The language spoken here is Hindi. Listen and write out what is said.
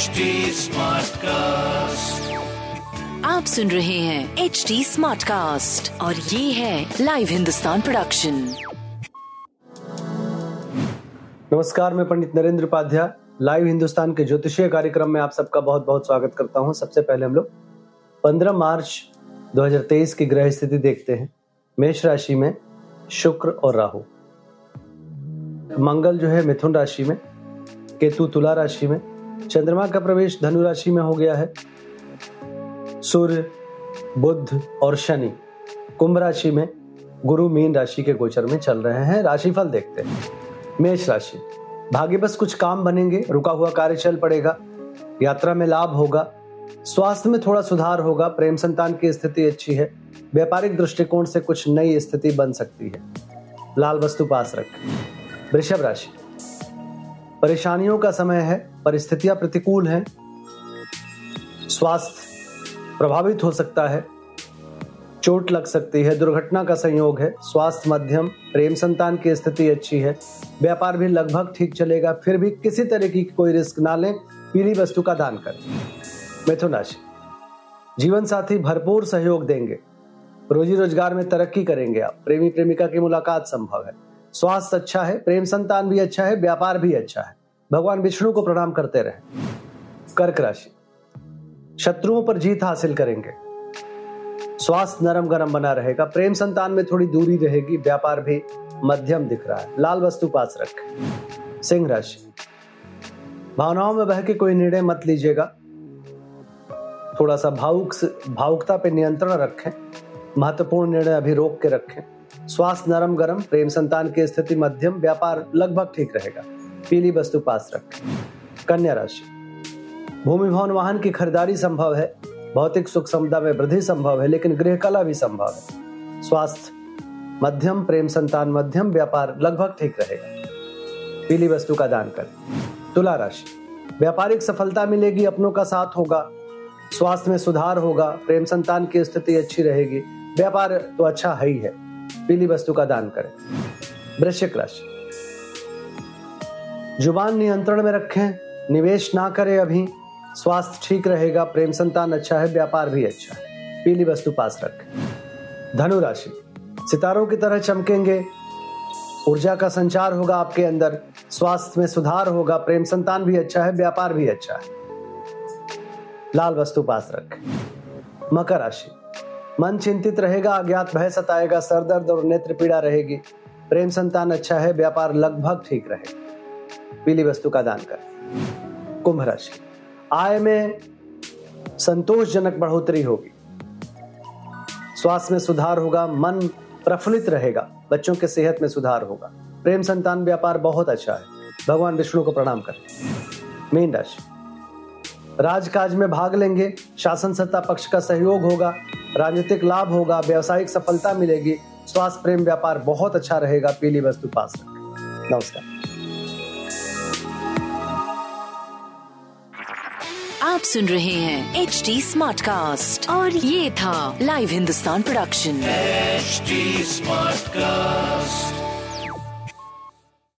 HD Smartcast. आप सुन रहे हैं एच डी स्मार्ट कास्ट और ये है लाइव हिंदुस्तान प्रोडक्शन नमस्कार मैं पंडित नरेंद्र उपाध्याय लाइव हिंदुस्तान के ज्योतिषीय कार्यक्रम में आप सबका बहुत बहुत स्वागत करता हूँ। सबसे पहले हम लोग 15 मार्च 2023 की ग्रह स्थिति देखते हैं। मेष राशि में शुक्र और राहु। मंगल जो है मिथुन राशि में केतु तुला राशि में चंद्रमा का प्रवेश धनु राशि में हो गया है। सूर्य बुद्ध और शनि कुंभ राशि में, गुरु मीन राशि के गोचर में चल रहे हैं। राशिफल देखते हैं। मेष राशि, भाग्य बस कुछ काम बनेंगे, रुका हुआ कार्य चल पड़ेगा। यात्रा में लाभ होगा, स्वास्थ्य में थोड़ा सुधार होगा, प्रेम संतान की स्थिति अच्छी है, व्यापारिक दृष्टिकोण से कुछ नई स्थिति बन सकती है। लाल वस्तु पास रखें। वृषभ राशि परेशानियों का समय है, परिस्थितियाँ प्रतिकूल हैं। स्वास्थ्य प्रभावित हो सकता है। चोट लग सकती है, दुर्घटना का संयोग है। स्वास्थ्य मध्यम, प्रेम संतान की स्थिति अच्छी है। व्यापार भी लगभग ठीक चलेगा, फिर भी किसी तरह की कोई रिस्क ना लें, पीली वस्तु का दान करें। मिथुन राशि जीवन साथी भरपूर सहयोग देंगे। रोजी रोज़गार में तरक्की करेंगे आप। प्रेमी प्रेमिका की मुलाकात संभव है। स्वास्थ्य अच्छा है, प्रेम संतान भी अच्छा है, व्यापार भी अच्छा है। भगवान विष्णु को प्रणाम करते रहे। कर्क राशि। शत्रुओं पर जीत हासिल करेंगे। स्वास्थ्य नरम गरम बना रहेगा। प्रेम संतान में थोड़ी दूरी रहेगी, व्यापार भी मध्यम दिख रहा है। लाल वस्तु पास रखें। सिंह राशि। भावनाओं में बह के कोई निर्णय मत लीजिएगा। थोड़ा सा भावुक भावुकता पे नियंत्रण रखें। महत्वपूर्ण निर्णय अभी रोक के रखें। स्वास्थ्य नरम गरम, प्रेम संतान की स्थिति मध्यम, व्यापार लगभग ठीक रहेगा। पीली वस्तु पास रखें। कन्या राशि। भूमि भवन वाहन की खरीदारी संभव है। भौतिक सुख समता में वृद्धि संभव है, लेकिन गृह कला भी संभव है। स्वास्थ्य मध्यम, प्रेम संतान मध्यम, व्यापार लगभग ठीक रहेगा। पीली वस्तु का दान करें। तुला राशि। व्यापारिक सफलता मिलेगी, अपनों का साथ होगा। स्वास्थ्य में सुधार होगा, प्रेम संतान की स्थिति अच्छी रहेगी। व्यापार तो अच्छा है ही है। पीली वस्तु का दान करें। वृश्चिक राशि। ज़ुबान नियंत्रण में रखें, निवेश ना करें अभी। स्वास्थ्य ठीक रहेगा, प्रेम संतान अच्छा है, व्यापार भी अच्छा है। पीली वस्तु पास रखें। धनु राशि। सितारों की तरह चमकेंगे। ऊर्जा का संचार होगा आपके अंदर, स्वास्थ्य में सुधार होगा, प्रेम संतान भी अच्छा है, व्यापार भी अच्छा है। लाल वस्तु पास रखें। मकर राशि। मन चिंतित रहेगा, अज्ञात भय सताएगा, सर दर्द और नेत्र पीड़ा रहेगी। प्रेम संतान अच्छा है, व्यापार लगभग ठीक रहेगा। पीली वस्तु का दान करें। कुंभ राशि। आय में संतोषजनक बढ़ोतरी होगी। स्वास्थ्य में सुधार होगा, मन प्रफुल्लित रहेगा, बच्चों के सेहत में सुधार होगा। प्रेम संतान व्यापार बहुत अच्छा है। भगवान विष्णु को प्रणाम करें। मीन राशि। राजकाज में भाग लेंगे। शासन सत्ता पक्ष का सहयोग होगा। राजनीतिक लाभ होगा। व्यवसायिक सफलता मिलेगी। स्वास्थ्य प्रेम व्यापार बहुत अच्छा रहेगा। पीली वस्तु पास रखें नमस्कार। आप सुन रहे हैं एच डी स्मार्ट कास्ट और ये था live Hindustan production HD Smartcast.